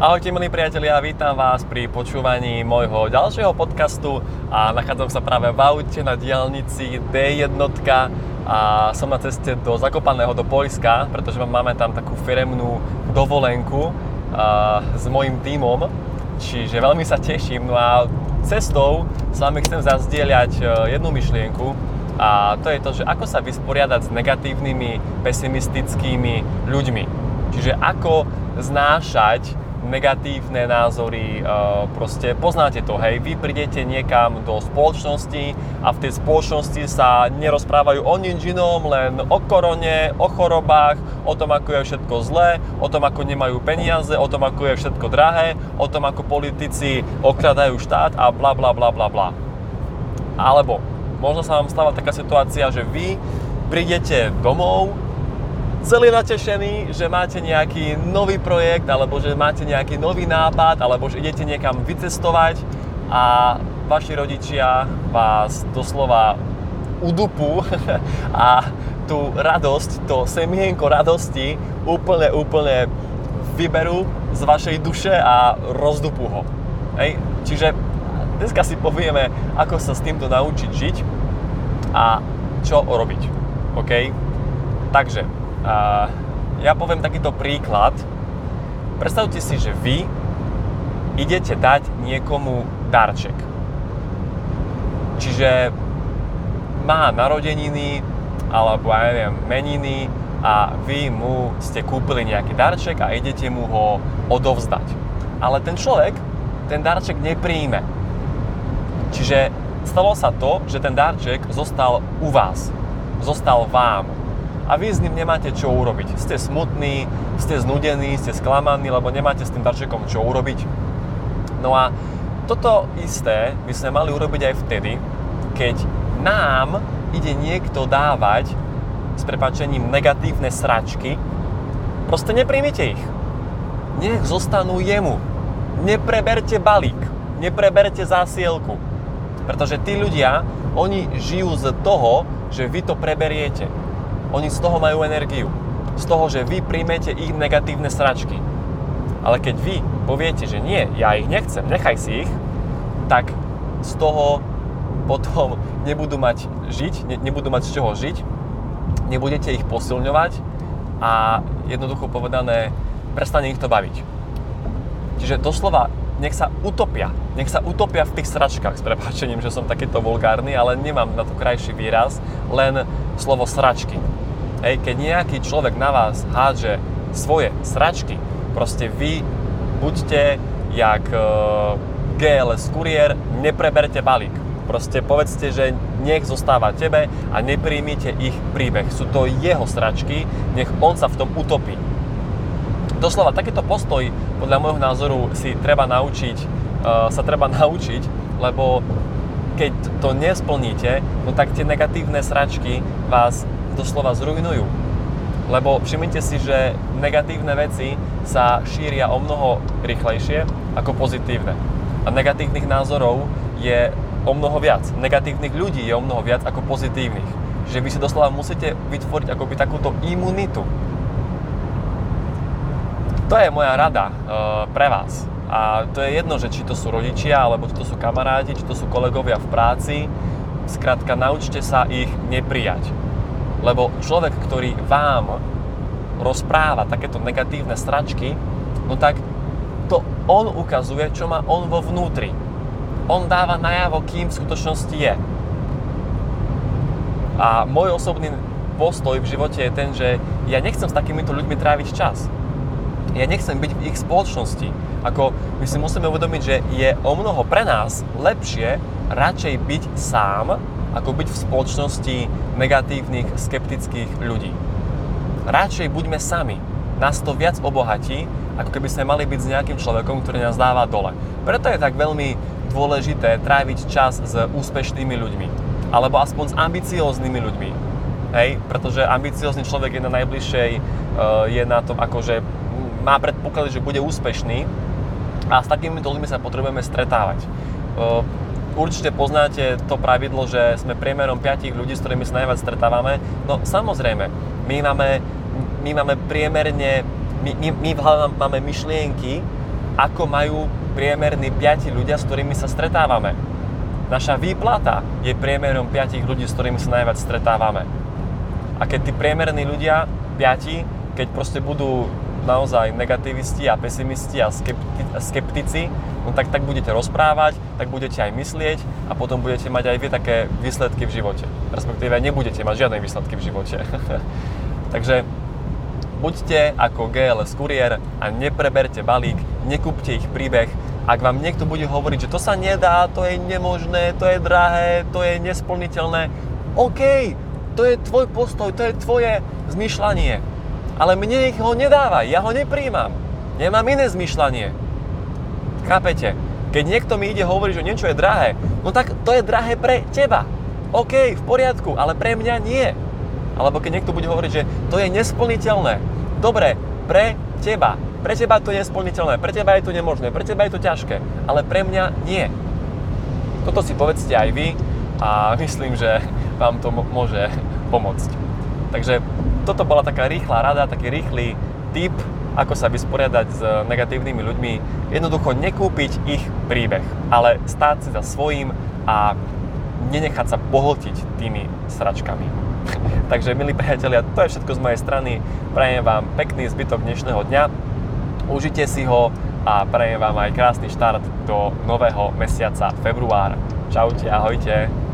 Ahojte milí priatelia, vítam vás pri počúvaní môjho ďalšieho podcastu a nachádzam sa práve v aute na diálnici D1 a som na ceste do Zakopaného do Poľska, pretože máme tam takú firemnú dovolenku a, s mojim tímom, čiže veľmi sa teším. No a cestou s vami chcem zazdieľať e, jednu myšlienku a to je to, že ako sa vysporiadať s negatívnymi, pesimistickými ľuďmi. Čiže ako znášať negatívne názory, proste poznáte to, hej, vy prídete niekam do spoločnosti a v tej spoločnosti sa nerozprávajú o nič inom, len o korone, o chorobách, o tom, ako je všetko zlé, o tom, ako nemajú peniaze, o tom, ako je všetko drahé, o tom, ako politici okradajú štát a bla bla bla bla bla. Alebo možno sa vám stáva taká situácia, že vy prídete domov, celý natešený, že máte nejaký nový projekt, alebo že máte nejaký nový nápad, alebo že idete niekam vycestovať a vaši rodičia vás doslova udupú a tú radosť, to semienko radosti úplne, úplne vyberú z vašej duše a rozdupú ho. Hej? Čiže dneska si povieme, ako sa s týmto naučiť žiť a čo robiť. OK? Takže, a ja poviem takýto príklad. Predstavte si, že vy idete dať niekomu darček. Čiže má narodeniny, alebo ja neviem, meniny a vy mu ste kúpili nejaký darček a idete mu ho odovzdať. Ale ten človek ten darček nepríjme. Čiže stalo sa to, že ten darček zostal u vás. Zostal vám a vy s ním nemáte čo urobiť. Ste smutní, ste znudení, ste sklamaní, lebo nemáte s tým darčekom čo urobiť. No a toto isté by sme mali urobiť aj vtedy, keď nám ide niekto dávať s prepačením negatívne sračky, proste nepríjmite ich. Nech zostanú jemu. Nepreberte balík, nepreberte zásielku. Pretože tí ľudia, oni žijú z toho, že vy to preberiete. Oni z toho majú energiu. Z toho, že vy príjmete ich negatívne sračky. Ale keď vy poviete, že nie, ja ich nechcem, nechaj si ich, tak z toho potom nebudú mať žiť, ne, nebudú mať z čoho žiť, nebudete ich posilňovať a jednoducho povedané, prestane ich to baviť. Čiže doslova nech sa utopia, nech sa utopia v tých sračkách, s prepáčením, že som takýto vulgárny, ale nemám na to krajší výraz, len slovo sračky. Hej, keď nejaký človek na vás hádže svoje sračky, proste vy buďte jak e, GLS kuriér, nepreberte balík. Proste povedzte, že nech zostáva tebe a nepríjmite ich príbeh. Sú to jeho sračky, nech on sa v tom utopí. Doslova, takýto postoj podľa môjho názoru si treba naučiť, uh, sa treba naučiť, lebo keď to nesplníte, no tak tie negatívne sračky vás doslova zrujnujú. Lebo všimnite si, že negatívne veci sa šíria o mnoho rýchlejšie ako pozitívne. A negatívnych názorov je o mnoho viac. Negatívnych ľudí je o mnoho viac ako pozitívnych. Že vy si doslova musíte vytvoriť akoby takúto imunitu. To je moja rada e, pre vás. A to je jedno, že či to sú rodičia, alebo či to sú kamaráti, či to sú kolegovia v práci. Skrátka, naučte sa ich neprijať lebo človek, ktorý vám rozpráva takéto negatívne stračky, no tak to on ukazuje, čo má on vo vnútri. On dáva najavo, kým v skutočnosti je. A môj osobný postoj v živote je ten, že ja nechcem s takýmito ľuďmi tráviť čas. Ja nechcem byť v ich spoločnosti. Ako my si musíme uvedomiť, že je o mnoho pre nás lepšie radšej byť sám, ako byť v spoločnosti negatívnych, skeptických ľudí. Radšej buďme sami. Nás to viac obohatí, ako keby sme mali byť s nejakým človekom, ktorý nás dáva dole. Preto je tak veľmi dôležité tráviť čas s úspešnými ľuďmi. Alebo aspoň s ambicióznymi ľuďmi. Hej, pretože ambiciózny človek je na najbližšej, eh, je na tom akože má predpoklady, že bude úspešný a s takýmito ľuďmi sa potrebujeme stretávať eh, určite poznáte to pravidlo, že sme priemerom 5 ľudí, s ktorými sa najviac stretávame. No samozrejme, my máme, my máme priemerne, my, my, my máme myšlienky, ako majú priemerní 5 ľudia, s ktorými sa stretávame. Naša výplata je priemerom 5 ľudí, s ktorými sa najviac stretávame. A keď tí priemerní ľudia, 5, keď proste budú naozaj negativisti a pesimisti a skepti- skeptici, no tak, tak budete rozprávať, tak budete aj myslieť a potom budete mať aj vy také výsledky v živote. Respektíve nebudete mať žiadne výsledky v živote. Takže buďte ako GLS kuriér a nepreberte balík, nekúpte ich príbeh. Ak vám niekto bude hovoriť, že to sa nedá, to je nemožné, to je drahé, to je nesplniteľné, OK, to je tvoj postoj, to je tvoje zmyšľanie ale mne ich ho nedávaj, ja ho nepríjmam. Nemám iné zmyšľanie. Chápete? Keď niekto mi ide hovoriť, že niečo je drahé, no tak to je drahé pre teba. OK, v poriadku, ale pre mňa nie. Alebo keď niekto bude hovoriť, že to je nesplniteľné. Dobre, pre teba. Pre teba to je nesplniteľné, pre teba je to nemožné, pre teba je to ťažké, ale pre mňa nie. Toto si povedzte aj vy a myslím, že vám to môže pomôcť. Takže toto bola taká rýchla rada, taký rýchly tip, ako sa vysporiadať s negatívnymi ľuďmi. Jednoducho nekúpiť ich príbeh, ale stáť si za svojím a nenechať sa pohltiť tými sračkami. Takže, milí priatelia, to je všetko z mojej strany. Prajem vám pekný zbytok dnešného dňa. Užite si ho a prajem vám aj krásny štart do nového mesiaca február. Čaute, ahojte.